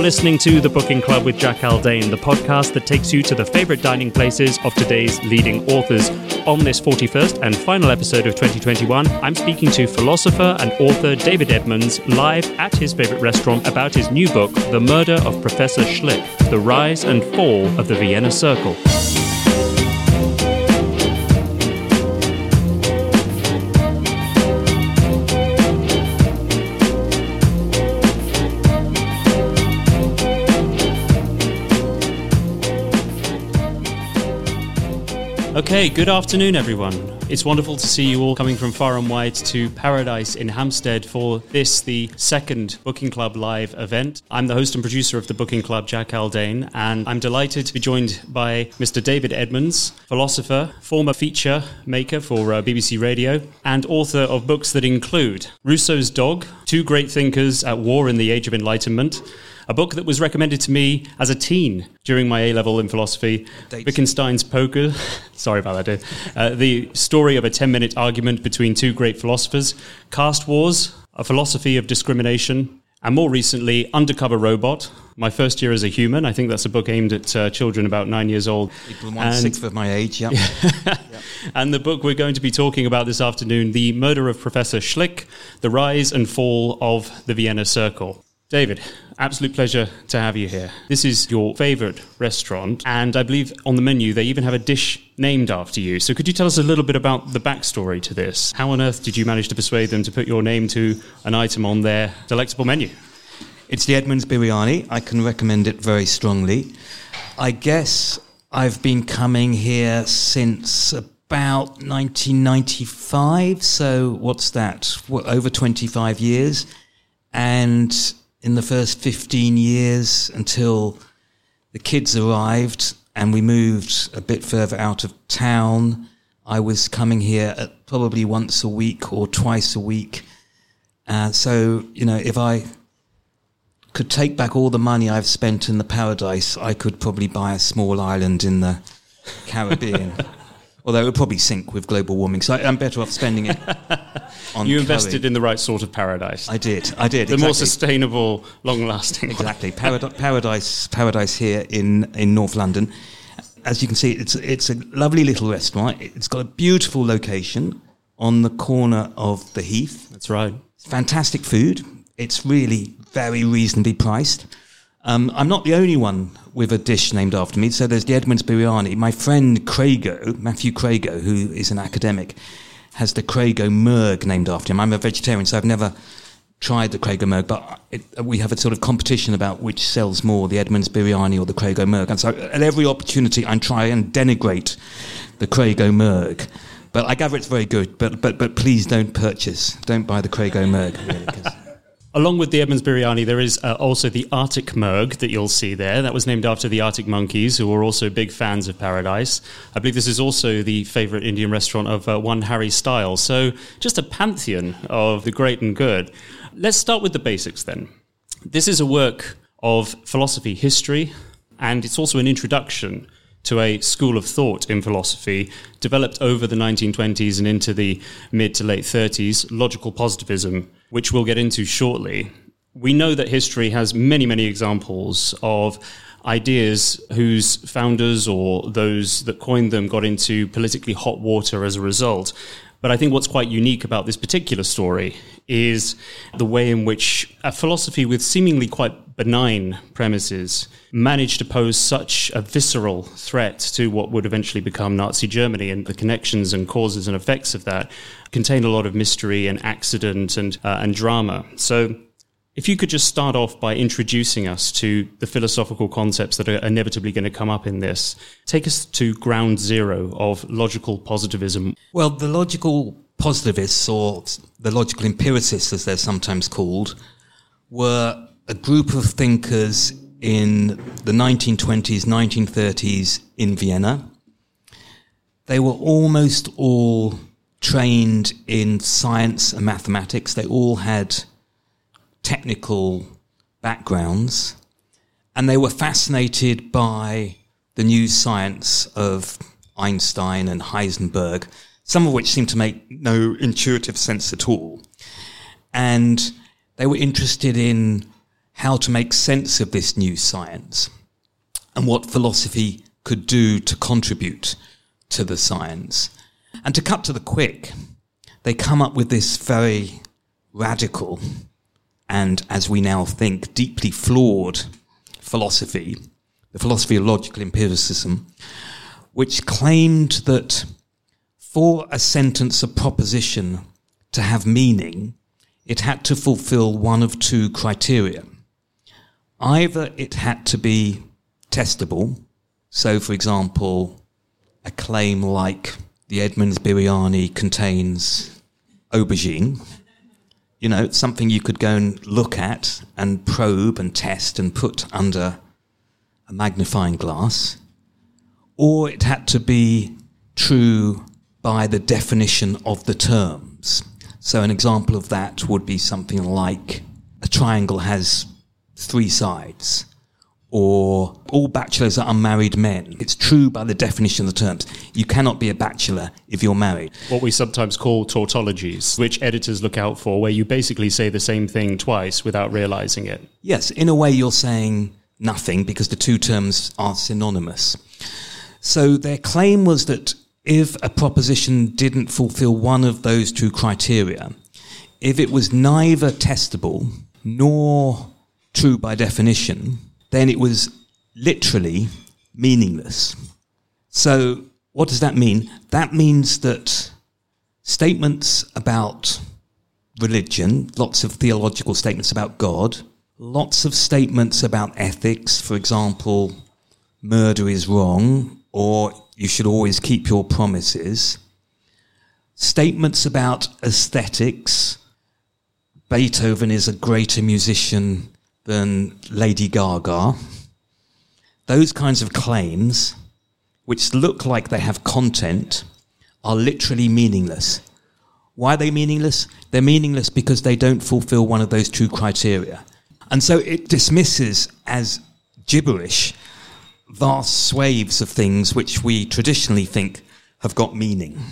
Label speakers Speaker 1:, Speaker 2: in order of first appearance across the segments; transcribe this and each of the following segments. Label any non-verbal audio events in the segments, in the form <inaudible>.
Speaker 1: You're listening to The Booking Club with Jack Aldane, the podcast that takes you to the favourite dining places of today's leading authors. On this 41st and final episode of 2021, I'm speaking to philosopher and author David Edmonds live at his favourite restaurant about his new book, The Murder of Professor Schlick The Rise and Fall of the Vienna Circle. Okay, good afternoon, everyone. It's wonderful to see you all coming from far and wide to Paradise in Hampstead for this, the second Booking Club live event. I'm the host and producer of the Booking Club, Jack Aldane, and I'm delighted to be joined by Mr. David Edmonds, philosopher, former feature maker for uh, BBC Radio, and author of books that include Rousseau's Dog, Two Great Thinkers at War in the Age of Enlightenment, a book that was recommended to me as a teen during my A level in philosophy. Dates. Wittgenstein's Poker. <laughs> Sorry about that, Dave. Uh, the story of a 10 minute argument between two great philosophers. Caste Wars, A Philosophy of Discrimination. And more recently, Undercover Robot, my first year as a human. I think that's a book aimed at uh, children about nine years old.
Speaker 2: One sixth of my age, yeah. <laughs>
Speaker 1: And the book we're going to be talking about this afternoon, The Murder of Professor Schlick, The Rise and Fall of the Vienna Circle. David, absolute pleasure to have you here. This is your favorite restaurant, and I believe on the menu they even have a dish named after you. So, could you tell us a little bit about the backstory to this? How on earth did you manage to persuade them to put your name to an item on their delectable menu?
Speaker 2: It's the Edmonds Biryani. I can recommend it very strongly. I guess I've been coming here since about 1995. So, what's that? Over 25 years. And in the first 15 years until the kids arrived and we moved a bit further out of town. I was coming here probably once a week or twice a week. Uh, so, you know, if I could take back all the money I've spent in the paradise, I could probably buy a small island in the Caribbean. <laughs> Although it would probably sink with global warming, so I, am better off spending it.
Speaker 1: You invested in the right sort of paradise.
Speaker 2: I did. I did.
Speaker 1: The exactly. more sustainable, long-lasting.
Speaker 2: Exactly. Parad- paradise, paradise here in in North London. As you can see, it's it's a lovely little restaurant. It's got a beautiful location on the corner of the Heath.
Speaker 1: That's right.
Speaker 2: Fantastic food. It's really very reasonably priced. Um, I'm not the only one with a dish named after me. So there's the Edmonds Biryani. My friend Craigo, Matthew Craigo, who is an academic, has the Craigo Murgh named after him. I'm a vegetarian, so I've never tried the Craigo Murgh, but it, we have a sort of competition about which sells more, the Edmonds Biryani or the Craigo Murgh. And so at every opportunity, I try and denigrate the Craigo Murgh. But I gather it's very good. But but but please don't purchase, don't buy the Craigo Murgh. Really,
Speaker 1: Along with the Edmonds biryani, there is uh, also the Arctic Murgh that you'll see there. That was named after the Arctic monkeys, who were also big fans of Paradise. I believe this is also the favourite Indian restaurant of uh, one Harry Styles. So just a pantheon of the great and good. Let's start with the basics then. This is a work of philosophy history, and it's also an introduction to a school of thought in philosophy developed over the 1920s and into the mid to late 30s, logical positivism, which we'll get into shortly. We know that history has many, many examples of ideas whose founders or those that coined them got into politically hot water as a result. But I think what's quite unique about this particular story is the way in which a philosophy with seemingly quite benign premises managed to pose such a visceral threat to what would eventually become Nazi Germany and the connections and causes and effects of that contain a lot of mystery and accident and, uh, and drama. So if you could just start off by introducing us to the philosophical concepts that are inevitably going to come up in this, take us to ground zero of logical positivism.
Speaker 2: Well, the logical positivists, or the logical empiricists as they're sometimes called, were a group of thinkers in the 1920s, 1930s in Vienna. They were almost all trained in science and mathematics. They all had technical backgrounds, and they were fascinated by the new science of Einstein and Heisenberg, some of which seemed to make no intuitive sense at all. And they were interested in how to make sense of this new science and what philosophy could do to contribute to the science. And to cut to the quick, they come up with this very radical and, as we now think, deeply flawed philosophy, the philosophy of logical empiricism, which claimed that for a sentence, a proposition to have meaning, it had to fulfill one of two criteria. Either it had to be testable, so for example, a claim like the Edmonds biryani contains aubergine, you know, something you could go and look at and probe and test and put under a magnifying glass, or it had to be true by the definition of the terms. So, an example of that would be something like a triangle has three sides or all bachelors are unmarried men. It's true by the definition of the terms. You cannot be a bachelor if you're married.
Speaker 1: What we sometimes call tautologies, which editors look out for, where you basically say the same thing twice without realizing it.
Speaker 2: Yes, in a way, you're saying nothing because the two terms are synonymous. So their claim was that if a proposition didn't fulfill one of those two criteria, if it was neither testable nor true by definition, then it was literally meaningless. So, what does that mean? That means that statements about religion, lots of theological statements about God, lots of statements about ethics, for example, murder is wrong, or you should always keep your promises, statements about aesthetics, Beethoven is a greater musician than Lady Gaga. Those kinds of claims, which look like they have content, are literally meaningless. Why are they meaningless? They're meaningless because they don't fulfill one of those two criteria. And so it dismisses as gibberish vast swathes of things which we traditionally think have got meaning.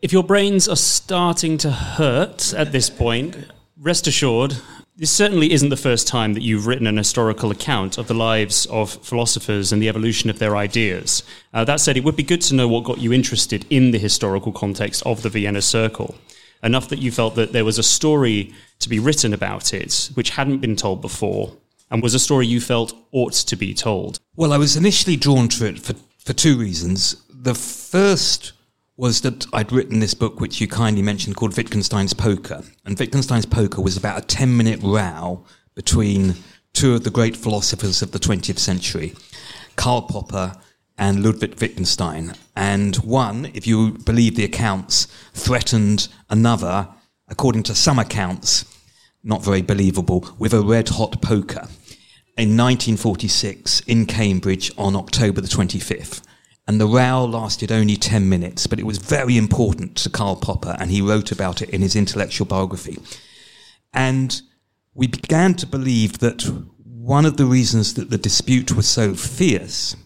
Speaker 1: If your brains are starting to hurt at this point, rest assured this certainly isn't the first time that you've written an historical account of the lives of philosophers and the evolution of their ideas. Uh, that said, it would be good to know what got you interested in the historical context of the Vienna Circle. Enough that you felt that there was a story to be written about it, which hadn't been told before, and was a story you felt ought to be told.
Speaker 2: Well, I was initially drawn to it for, for two reasons. The first was that I'd written this book, which you kindly mentioned, called Wittgenstein's Poker. And Wittgenstein's Poker was about a 10 minute row between two of the great philosophers of the 20th century, Karl Popper and Ludwig Wittgenstein. And one, if you believe the accounts, threatened another, according to some accounts, not very believable, with a red hot poker in 1946 in Cambridge on October the 25th. And the row lasted only 10 minutes, but it was very important to Karl Popper, and he wrote about it in his intellectual biography. And we began to believe that one of the reasons that the dispute was so fierce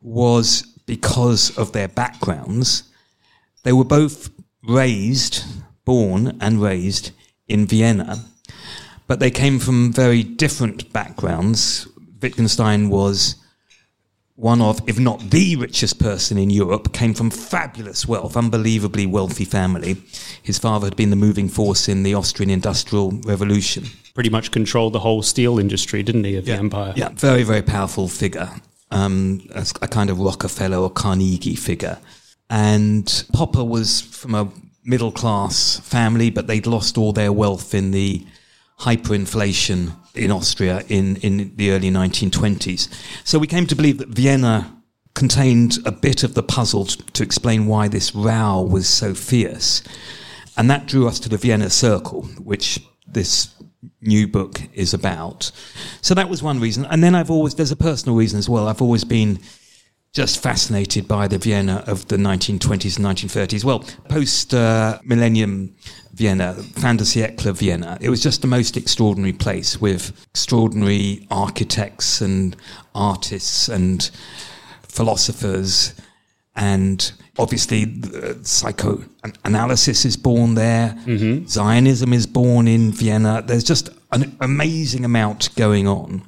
Speaker 2: was because of their backgrounds. They were both raised, born and raised in Vienna, but they came from very different backgrounds. Wittgenstein was one of, if not the richest person in Europe, came from fabulous wealth, unbelievably wealthy family. His father had been the moving force in the Austrian Industrial Revolution.
Speaker 1: Pretty much controlled the whole steel industry, didn't he, of
Speaker 2: yeah.
Speaker 1: the empire?
Speaker 2: Yeah, very, very powerful figure. Um, a, a kind of Rockefeller or Carnegie figure. And Popper was from a middle class family, but they'd lost all their wealth in the hyperinflation in Austria in, in the early 1920s. So we came to believe that Vienna contained a bit of the puzzle to explain why this row was so fierce. And that drew us to the Vienna Circle, which this new book is about. So that was one reason. And then I've always, there's a personal reason as well. I've always been just fascinated by the Vienna of the 1920s and 1930s. Well, post uh, millennium Vienna, fin de siècle Vienna. It was just the most extraordinary place with extraordinary architects and artists and philosophers. And obviously, psychoanalysis is born there. Mm-hmm. Zionism is born in Vienna. There's just an amazing amount going on.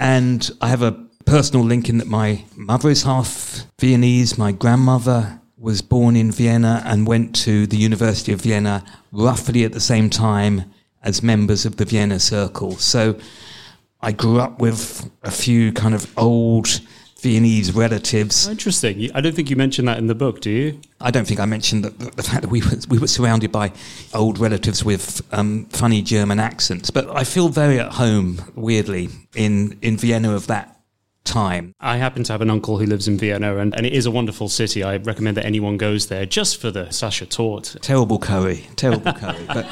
Speaker 2: And I have a personal link in that my mother is half Viennese. My grandmother was born in Vienna and went to the University of Vienna roughly at the same time as members of the Vienna Circle. So I grew up with a few kind of old Viennese relatives.
Speaker 1: Interesting. I don't think you mentioned that in the book, do you?
Speaker 2: I don't think I mentioned the, the fact that we were, we were surrounded by old relatives with um, funny German accents. But I feel very at home, weirdly, in, in Vienna of that time.
Speaker 1: I happen to have an uncle who lives in Vienna, and, and it is a wonderful city. I recommend that anyone goes there just for the Sacher Torte.
Speaker 2: Terrible curry, terrible curry. <laughs> But,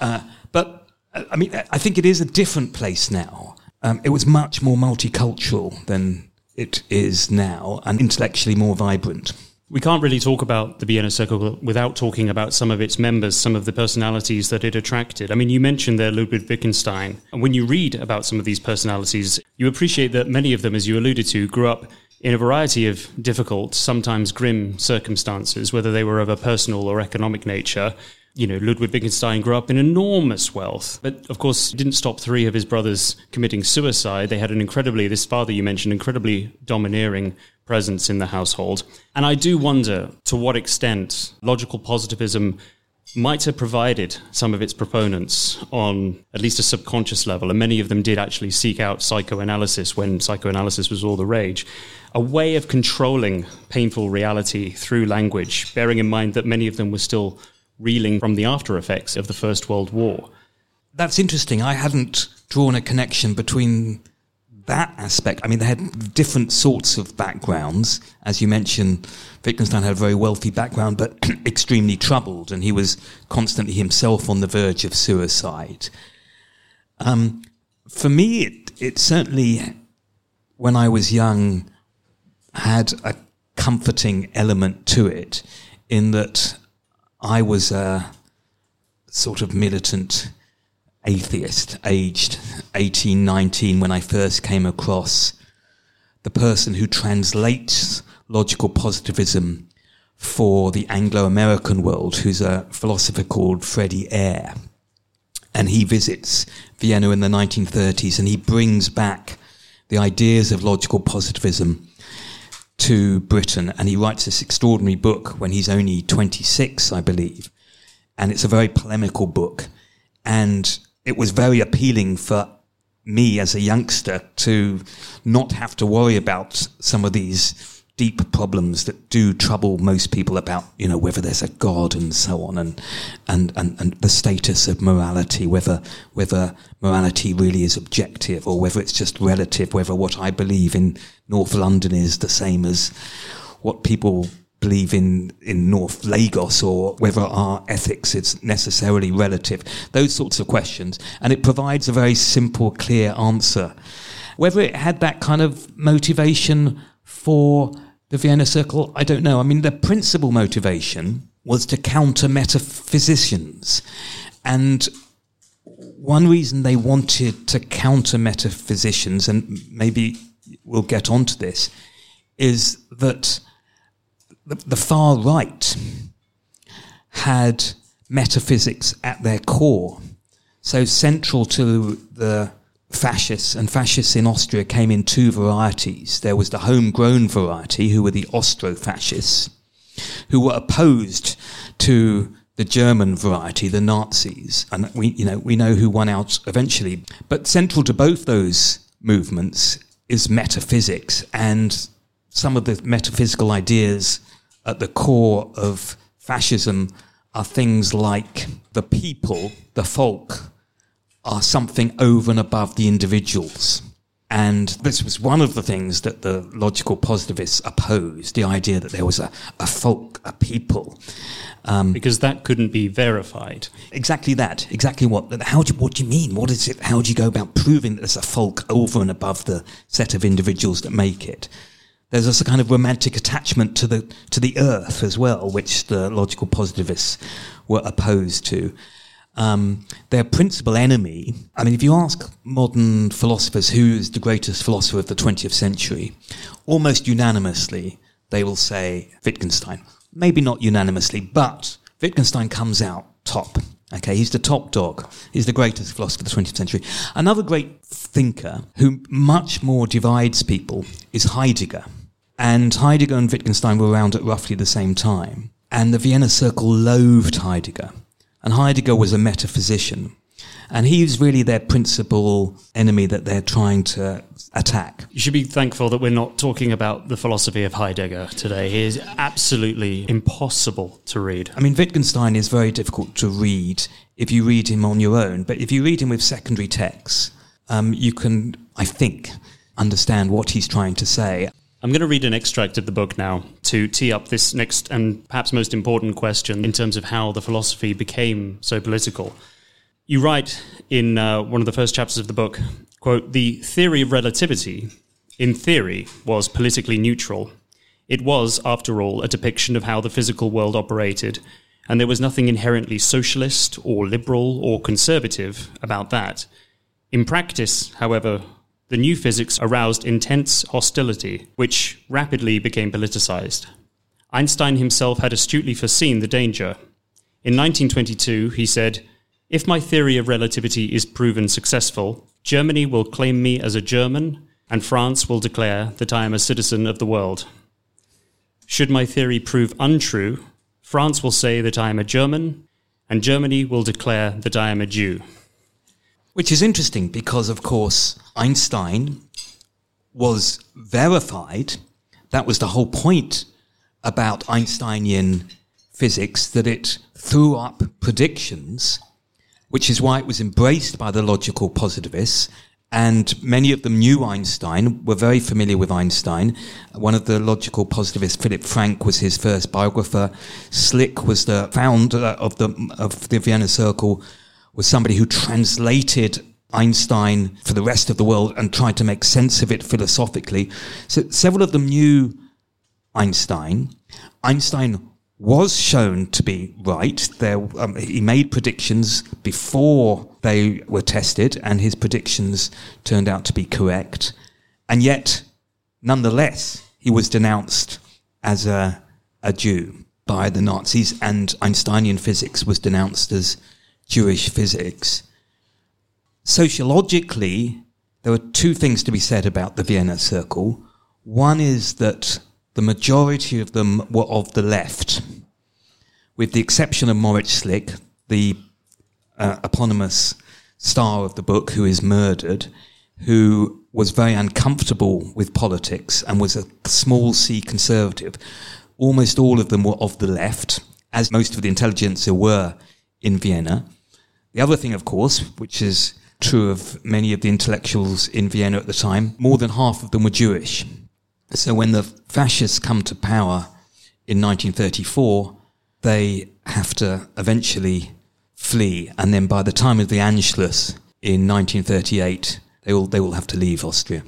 Speaker 2: uh, but uh, I mean, I think it is a different place now. Um, it was much more multicultural than it is now, and intellectually more vibrant.
Speaker 1: We can't really talk about the Vienna Circle without talking about some of its members, some of the personalities that it attracted. I mean, you mentioned there Ludwig Wittgenstein. And when you read about some of these personalities, you appreciate that many of them, as you alluded to, grew up in a variety of difficult, sometimes grim circumstances, whether they were of a personal or economic nature you know, Ludwig Wittgenstein grew up in enormous wealth, but of course didn't stop three of his brothers committing suicide. They had an incredibly, this father you mentioned, incredibly domineering presence in the household. And I do wonder to what extent logical positivism might have provided some of its proponents on at least a subconscious level, and many of them did actually seek out psychoanalysis when psychoanalysis was all the rage, a way of controlling painful reality through language, bearing in mind that many of them were still reeling from the after effects of the First World War.
Speaker 2: That's interesting. I hadn't drawn a connection between that aspect. I mean, they had different sorts of backgrounds. As you mentioned, Wittgenstein had a very wealthy background, but <clears throat> extremely troubled, and he was constantly himself on the verge of suicide. Um, for me, it, it certainly, when I was young, had a comforting element to it in that I was a sort of militant atheist, aged 18, 19, when I first came across the person who translates logical positivism for the Anglo American world, who's a philosopher called Freddie Ayer. And he visits Vienna in the 1930s and he brings back the ideas of logical positivism to Britain, and he writes this extraordinary book when he's only 26, I believe. And it's a very polemical book. And it was very appealing for me as a youngster to not have to worry about some of these deep problems that do trouble most people about, you know, whether there's a God and so on, and and and, and the status of morality, whether whether morality really is objective or whether it's just relative, whether what I believe in North London is the same as what people believe in in North Lagos or whether our ethics is necessarily relative. Those sorts of questions, and it provides a very simple, clear answer. Whether it had that kind of motivation for the Vienna Circle, I don't know. I mean, the principal motivation was to counter metaphysicians. And one reason they wanted to counter metaphysicians, and maybe we'll get onto this, is that the, the far right had metaphysics at their core. So central to the fascists, and fascists in Austria came in two varieties. There was the homegrown variety, who were the Austro fascists, who were opposed to the German variety, the Nazis. And we, you know, we know who won out eventually. But central to both those movements is metaphysics and some of the metaphysical ideas at the core of fascism are things like the people, the folk, are something over and above the individuals. And this was one of the things that the logical positivists opposed the idea that there was a, a folk, a people.
Speaker 1: Um, because that couldn't be verified.
Speaker 2: Exactly that. Exactly what. How do, what do you mean? What is it? How do you go about proving that there's a folk over and above the set of individuals that make it? There's also a kind of romantic attachment to the, to the earth as well, which the logical positivists were opposed to um, their principal enemy. I mean, if you ask modern philosophers who is the greatest philosopher of the 20th century, almost unanimously they will say Wittgenstein. Maybe not unanimously, but Wittgenstein comes out top. Okay, he's the top dog. He's the greatest philosopher of the 20th century. Another great thinker who much more divides people is Heidegger. And Heidegger and Wittgenstein were around at roughly the same time. And the Vienna Circle loathed Heidegger. And Heidegger was a metaphysician. And he's really their principal enemy that they're trying to attack.
Speaker 1: You should be thankful that we're not talking about the philosophy of Heidegger today. He is absolutely impossible to read.
Speaker 2: I mean, Wittgenstein is very difficult to read if you read him on your own, but if you read him with secondary texts, um, you can, I think, understand what he's trying to say.
Speaker 1: I'm going to read an extract of the book now to tee up this next and perhaps most important question in terms of how the philosophy became so political. You write in uh, one of the first chapters of the book, quote, the theory of relativity, in theory, was politically neutral. It was, after all, a depiction of how the physical world operated, and there was nothing inherently socialist or liberal or conservative about that. In practice, however, the new physics aroused intense hostility, which rapidly became politicized. Einstein himself had astutely foreseen the danger. In 1922, he said, If my theory of relativity is proven successful, Germany will claim me as a German, and France will declare that I am a citizen of the world. Should my theory prove untrue, France will say that I am a German, and Germany will declare that I am a Jew.
Speaker 2: Which is interesting because, of course, Einstein was verified. That was the whole point about Einsteinian physics, that it threw up predictions, which is why it was embraced by the logical positivists. And many of them knew Einstein, were very familiar with Einstein. One of the logical positivists, Philip Frank, was his first biographer. Schlick was the founder of the, of the Vienna Circle, was somebody who translated Einstein for the rest of the world and tried to make sense of it philosophically. So several of them knew Einstein. Einstein was shown to be right. There, um, he made predictions before they were tested, and his predictions turned out to be correct. And yet, nonetheless, he was denounced as a, a Jew by the Nazis, and Einsteinian physics was denounced as Jewish physics. Sociologically, there are two things to be said about the Vienna Circle. One is that the majority of them were of the left, with the exception of Moritz Schlick, the uh, eponymous star of the book who is murdered, who was very uncomfortable with politics and was a small c conservative. Almost all of them were of the left, as most of the intelligentsia were in Vienna. The other thing, of course, which is true of many of the intellectuals in Vienna at the time, more than half of them were Jewish. So when the fascists come to power in 1934, they have to eventually flee. And then by the time of the Anschluss in 1938, they will, they will have to leave Austria.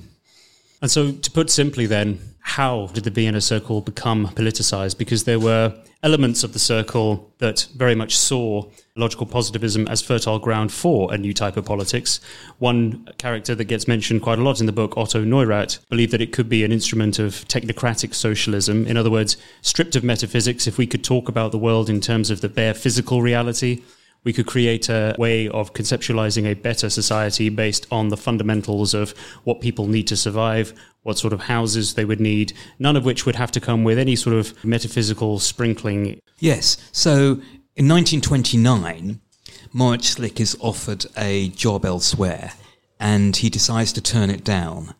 Speaker 1: And so, to put simply, then, how did the Vienna Circle become politicized? Because there were elements of the circle that very much saw logical positivism as fertile ground for a new type of politics. One character that gets mentioned quite a lot in the book, Otto Neurath, believed that it could be an instrument of technocratic socialism. In other words, stripped of metaphysics, if we could talk about the world in terms of the bare physical reality, we could create a way of conceptualizing a better society based on the fundamentals of what people need to survive, what sort of houses they would need, none of which would have to come with any sort of metaphysical sprinkling.
Speaker 2: Yes. So in 1929, Moritz Schlick is offered a job elsewhere and he decides to turn it down.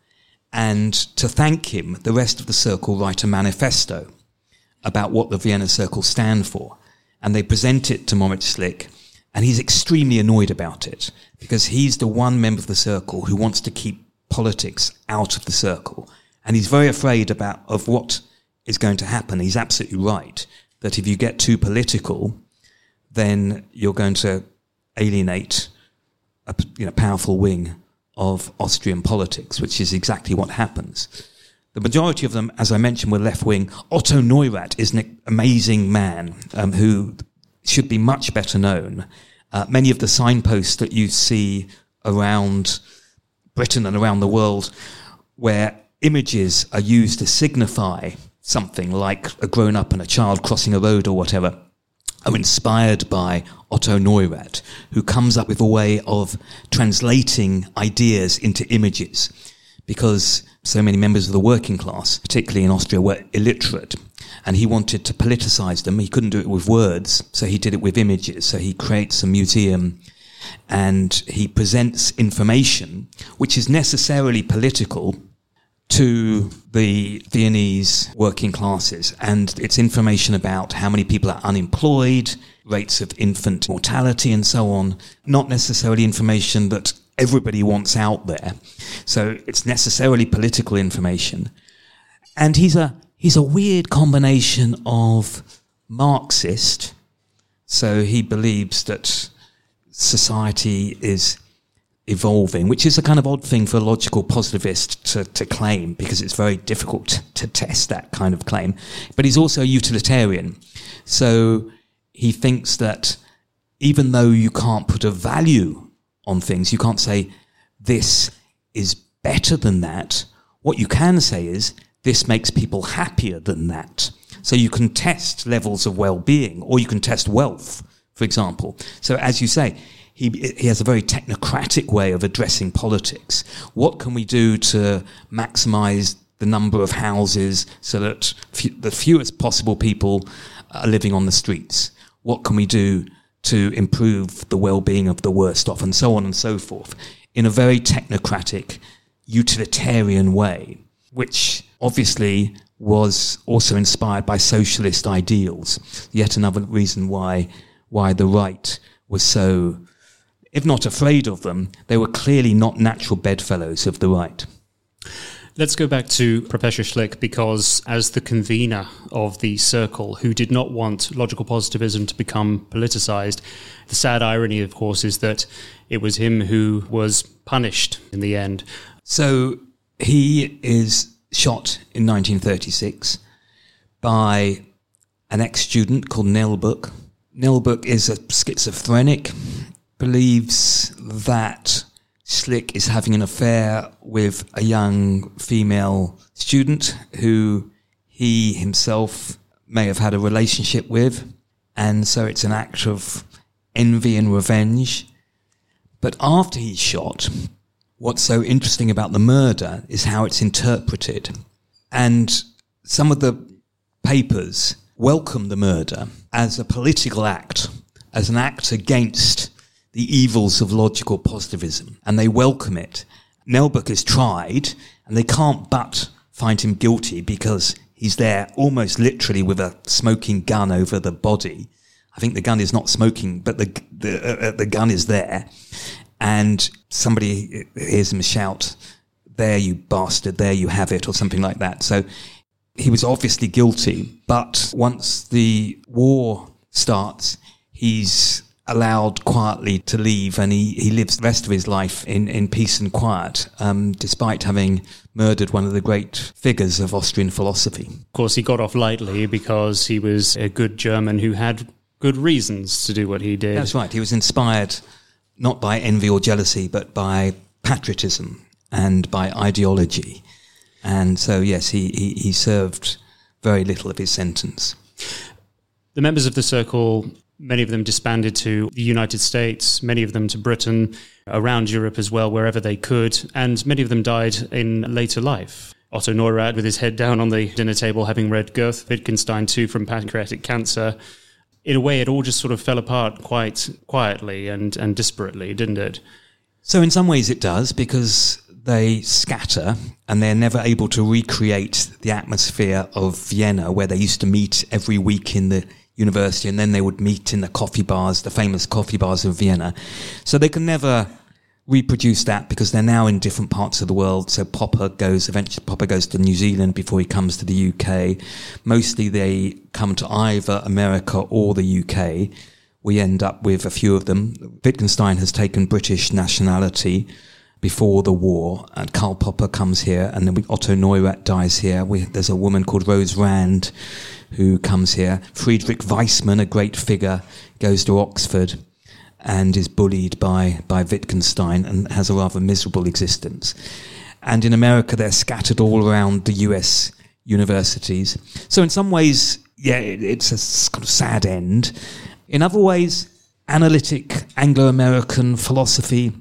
Speaker 2: And to thank him, the rest of the circle write a manifesto about what the Vienna Circle stand for. And they present it to Moritz Schlick and he's extremely annoyed about it because he's the one member of the circle who wants to keep politics out of the circle. And he's very afraid about, of what is going to happen. He's absolutely right that if you get too political, then you're going to alienate a you know, powerful wing of Austrian politics, which is exactly what happens. The majority of them, as I mentioned, were left wing. Otto Neurath is an amazing man um, who should be much better known. Uh, many of the signposts that you see around Britain and around the world, where images are used to signify something like a grown up and a child crossing a road or whatever, are inspired by Otto Neurath, who comes up with a way of translating ideas into images. Because so many members of the working class, particularly in Austria, were illiterate. And he wanted to politicize them. He couldn't do it with words, so he did it with images. So he creates a museum and he presents information which is necessarily political to the Viennese working classes. And it's information about how many people are unemployed, rates of infant mortality, and so on. Not necessarily information that everybody wants out there. So it's necessarily political information. And he's a, he's a weird combination of Marxist. So he believes that society is evolving, which is a kind of odd thing for a logical positivist to, to claim because it's very difficult to test that kind of claim. But he's also a utilitarian. So he thinks that even though you can't put a value on things, you can't say this is better than that. What you can say is this makes people happier than that. So you can test levels of well-being or you can test wealth, for example. So as you say, he, he has a very technocratic way of addressing politics. What can we do to maximize the number of houses so that the fewest possible people are living on the streets? What can we do to improve the well-being of the worst off and so on and so forth in a very technocratic, utilitarian way, which obviously was also inspired by socialist ideals. Yet another reason why, why the right was so if not afraid of them, they were clearly not natural bedfellows of the right.
Speaker 1: Let's go back to Professor Schlick because, as the convener of the circle who did not want logical positivism to become politicized, the sad irony, of course, is that it was him who was punished in the end.
Speaker 2: So he is shot in 1936 by an ex student called Nelböck. Nelböck is a schizophrenic believes that Schlick is having an affair with a young female student who he himself may have had a relationship with. And so it's an act of envy and revenge. But after he's shot, what's so interesting about the murder is how it's interpreted. And some of the papers welcome the murder as a political act, as an act against the evils of logical positivism and they welcome it. Nelböck is tried and they can't but find him guilty because he's there almost literally with a smoking gun over the body. I think the gun is not smoking, but the the, uh, uh the gun is there, and somebody hears him shout, "There, you bastard! There, you have it," or something like that. So he was obviously guilty. But once the war starts, he's allowed quietly to leave and he, he lives the rest of his life in, in peace and quiet, um, despite having murdered one of the great figures of Austrian philosophy.
Speaker 1: Of course, he got off lightly because he was a good German who had good reasons to do what he did.
Speaker 2: That's right. He was inspired not by envy or jealousy, but by patriotism and by ideology. And so, yes, he, he, he served very little of his sentence.
Speaker 1: The members of the circle Many of them disbanded to the United States, many of them to Britain, around Europe as well, wherever they could, and many of them died in later life. Otto Neurath, with his head down on the dinner table, having read Goethe, Wittgenstein too from pancreatic cancer. In a way, it all just sort of fell apart quite quietly and, and disparately, didn't it?
Speaker 2: So, in some ways, it does because they scatter and they're never able to recreate the atmosphere of Vienna, where they used to meet every week in the university, and then they would meet in the coffee bars, the famous coffee bars of Vienna. So they can never reproduce that because they're now in different parts of the world. So Popper goes eventually. Popper goes to New Zealand before he comes to the UK. Mostly they come to either America or the UK. We end up with a few of them. Wittgenstein has taken British nationality before the war, and Karl Popper comes here, and then we, Otto Neurath dies here. We, there's a woman called Rose Rand who comes here. Friedrich Waismann, a great figure, goes to Oxford and is bullied by, by Wittgenstein and has a rather miserable existence. And in America, they're scattered all around the US universities. So, in some ways, yeah, it's a kind of sad end. In other ways, analytic Anglo American philosophy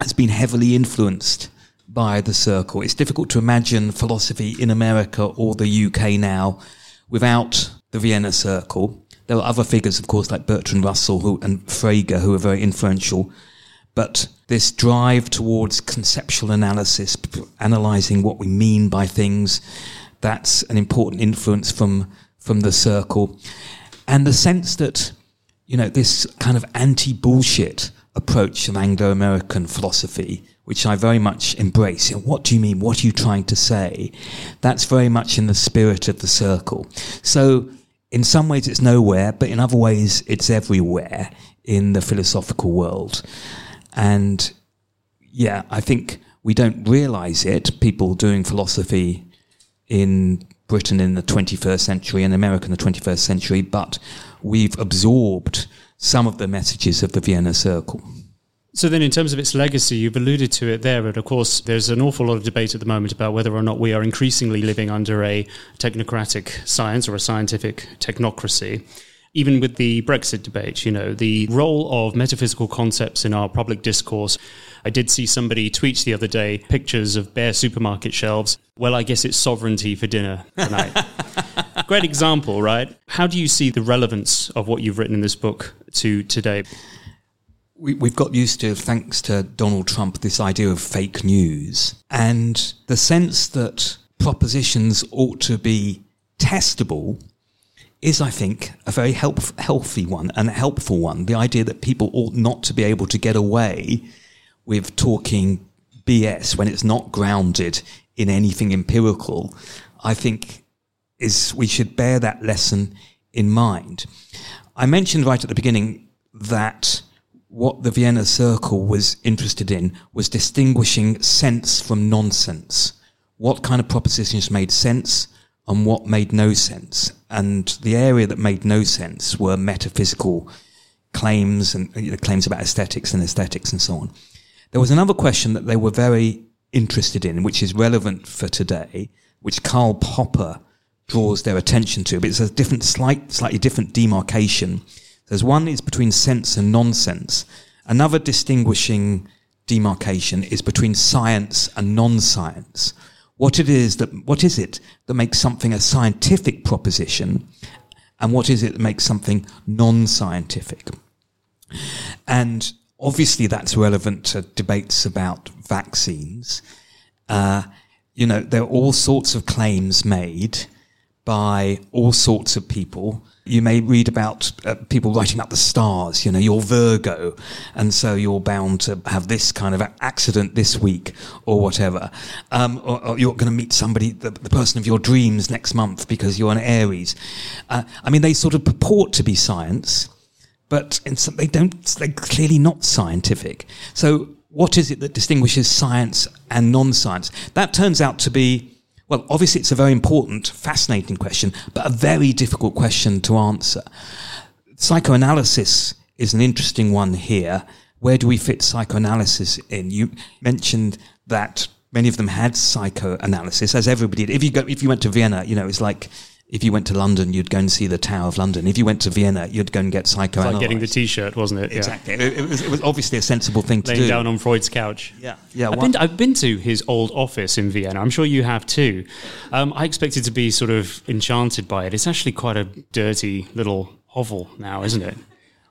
Speaker 2: has been heavily influenced by the circle. It's difficult to imagine philosophy in America or the UK now without the Vienna Circle. There are other figures, of course, like Bertrand Russell who, and Frege, who are very influential. But this drive towards conceptual analysis, analyzing what we mean by things, that's an important influence from, from the circle. And the sense that, you know, this kind of anti bullshit approach of Anglo American philosophy, which I very much embrace. You know, what do you mean? What are you trying to say? That's very much in the spirit of the circle. So, in some ways, it's nowhere, but in other ways, it's everywhere in the philosophical world. And yeah, I think we don't realize it, people doing philosophy in Britain in the 21st century and America in the 21st century, but we've absorbed some of the messages of the Vienna Circle.
Speaker 1: So then, in terms of its legacy, you've alluded to it there, but of course, there's an awful lot of debate at the moment about whether or not we are increasingly living under a technocratic science or a scientific technocracy. Even with the Brexit debate, you know, the role of metaphysical concepts in our public discourse. I did see somebody tweet the other day pictures of bare supermarket shelves. Well, I guess it's sovereignty for dinner tonight. <laughs> Great example, right? How do you see the relevance of what you've written in this book to today?
Speaker 2: we, have got used to, thanks to Donald Trump, this idea of fake news and the sense that propositions ought to be testable is, I think, a very help, healthy one and a helpful one. The idea that people ought not to be able to get away with talking BS when it's not grounded in anything empirical, I think is we should bear that lesson in mind. I mentioned right at the beginning that what the Vienna Circle was interested in was distinguishing sense from nonsense. What kind of propositions made sense and what made no sense. And the area that made no sense were metaphysical claims and you know, claims about aesthetics and aesthetics and so on. There was another question that they were very interested in, which is relevant for today, which Karl Popper draws their attention to, but it's a different, slight, slightly different demarcation there's one is between sense and nonsense. Another distinguishing demarcation is between science and non-science. What it is that, what is it that makes something a scientific proposition and what is it that makes something non-scientific? And obviously that's relevant to debates about vaccines. Uh, you know, there are all sorts of claims made by all sorts of people you may read about uh, people writing up the stars. You know, you're Virgo, and so you're bound to have this kind of accident this week or whatever. Um, or, or, you're going to meet somebody, the, the, person of your dreams next month because you're an Aries. Uh, I mean, they sort of purport to be science, but some, they don't. They're clearly not scientific. So, what is it that distinguishes science and non-science? That turns out to be well, obviously, it's a very important, fascinating question, but a very difficult question to answer. Psychoanalysis is an interesting one here. Where do we fit psychoanalysis in? You mentioned that many of them had psychoanalysis, as everybody did. If you go, if you went to Vienna, you know, it's like if you went to London, you'd go and see the Tower of London. If you went to Vienna, you'd go and get psychoanalysis.
Speaker 1: like getting the T-shirt, wasn't it?
Speaker 2: Exactly. Yeah. It, it, was, it, was, obviously a sensible thing to
Speaker 1: Laying
Speaker 2: do.
Speaker 1: down on Freud's couch.
Speaker 2: Yeah, yeah.
Speaker 1: I've been, to, I've been, to his old office in Vienna. I'm sure you have too. Um, I expected to be sort of enchanted by it. It's actually quite a dirty little hovel now, isn't it?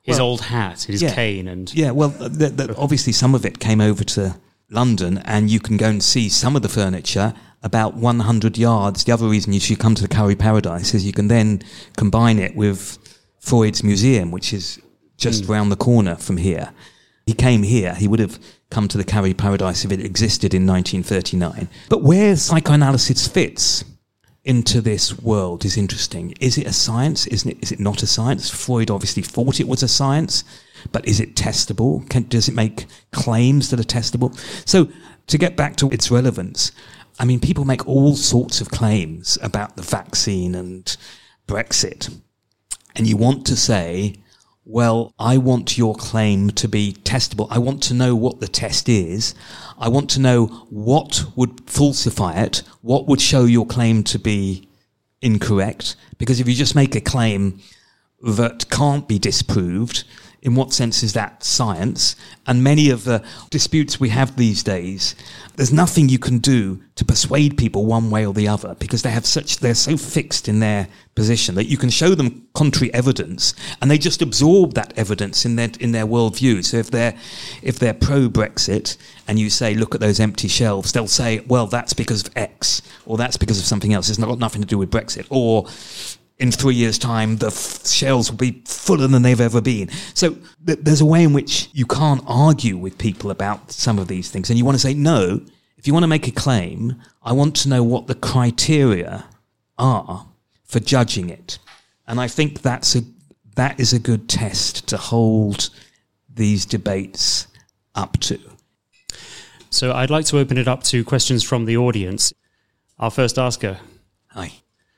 Speaker 1: His well, old hat, his yeah, cane, and
Speaker 2: yeah. Well, the, the, obviously some of it came over to London, and you can go and see some of the furniture about 100 yards. The other reason you should come to the Curry Paradise is you can then combine it with Freud's museum, which is just mm. round the corner from here. He came here, he would have come to the Curry Paradise if it existed in 1939. But where psychoanalysis fits into this world is interesting. Is it a science? Isn't it, is it not a science? Freud obviously thought it was a science, but is it testable? Can, does it make claims that are testable? So to get back to its relevance, I mean, people make all sorts of claims about the vaccine and Brexit. And you want to say, well, I want your claim to be testable. I want to know what the test is. I want to know what would falsify it, what would show your claim to be incorrect. Because if you just make a claim that can't be disproved. In what sense is that science? And many of the disputes we have these days, there's nothing you can do to persuade people one way or the other because they have such, they're so fixed in their position that you can show them contrary evidence and they just absorb that evidence in their, in their worldview. So if they're, if they're pro Brexit and you say, look at those empty shelves, they'll say, well, that's because of X or that's because of something else. It's not got nothing to do with Brexit. Or, in three years' time, the f- shells will be fuller than they've ever been. So th- there's a way in which you can't argue with people about some of these things. And you want to say, no, if you want to make a claim, I want to know what the criteria are for judging it. And I think that's a, that is a good test to hold these debates up to.
Speaker 1: So I'd like to open it up to questions from the audience. Our first asker.
Speaker 2: Hi.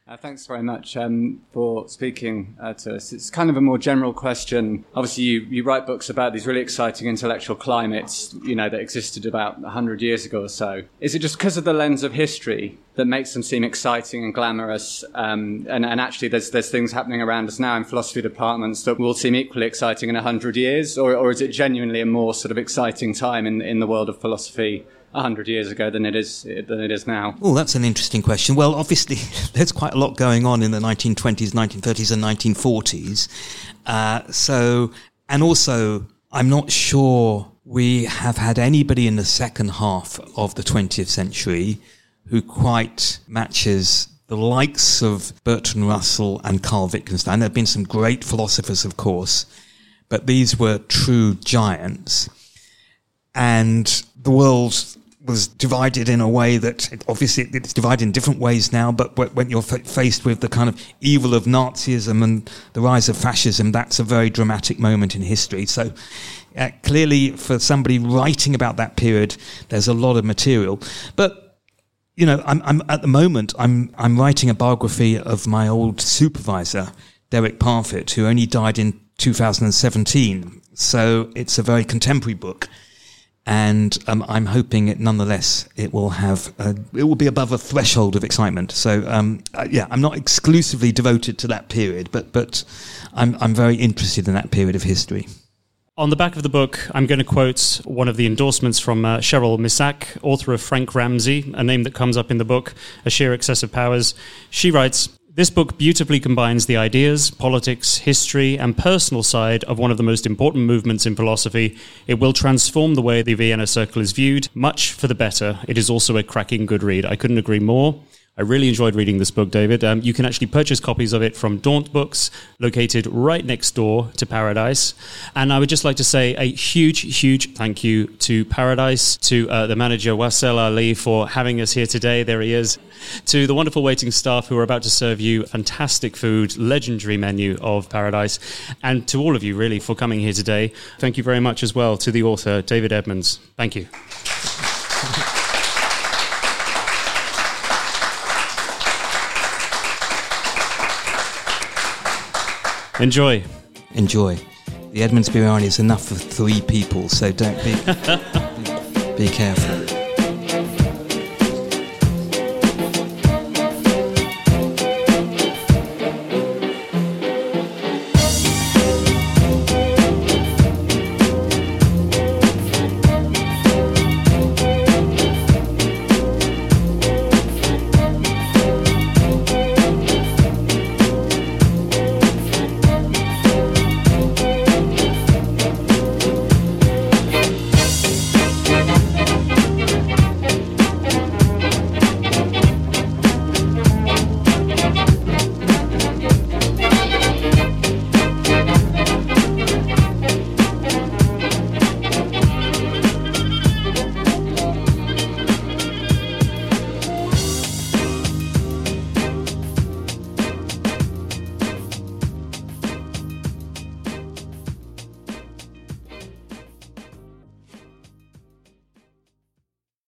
Speaker 3: Uh, thanks very much um, for speaking uh, to us. It's kind of a more general question. Obviously, you, you write books about these really exciting intellectual climates, you know, that existed about 100 years ago or so. Is it just because of the lens of history that makes them seem exciting and glamorous? Um, and, and actually, there's, there's things happening around us now in philosophy departments that will seem equally exciting in 100 years? Or, or is it genuinely a more sort of exciting time in, in the world of philosophy 100 years ago than it is than it is now?
Speaker 2: Oh, that's an interesting question. Well, obviously, <laughs> there's quite a lot going on in the 1920s, 1930s, and 1940s. Uh, so, and also, I'm not sure we have had anybody in the second half of the 20th century who quite matches the likes of Bertrand Russell and Carl Wittgenstein. There have been some great philosophers, of course, but these were true giants. And the world was divided in a way that it, obviously it's divided in different ways now, but when you're f- faced with the kind of evil of Nazism and the rise of fascism, that's a very dramatic moment in history. So uh, clearly, for somebody writing about that period, there's a lot of material. But you know, I'm, I'm at the moment I'm I'm writing a biography of my old supervisor, Derek Parfit, who only died in 2017. So it's a very contemporary book and um, I'm hoping it nonetheless it will have a, it will be above a threshold of excitement. So um, uh, yeah, I'm not exclusively devoted to that period, but but I'm I'm very interested in that period of history.
Speaker 1: On the back of the book, I'm going to quote one of the endorsements from uh, Cheryl Misak, author of Frank Ramsey, a name that comes up in the book, A Sheer Excess of Powers. She writes, this book beautifully combines the ideas, politics, history, and personal side of one of the most important movements in philosophy. It will transform the way the Vienna Circle is viewed, much for the better. It is also a cracking good read. I couldn't agree more. I really enjoyed reading this book, David. Um, you can actually purchase copies of it from Daunt Books, located right next door to Paradise. And I would just like to say a huge, huge thank you to Paradise, to uh, the manager Wasel Ali for having us here today. There he is. To the wonderful waiting staff who are about to serve you fantastic food, legendary menu of Paradise. And to all of you, really, for coming here today. Thank you very much as well to the author, David Edmonds. Thank you. Enjoy.
Speaker 2: Enjoy. The Edmonds biryani is enough for three people, so don't be <laughs> be careful.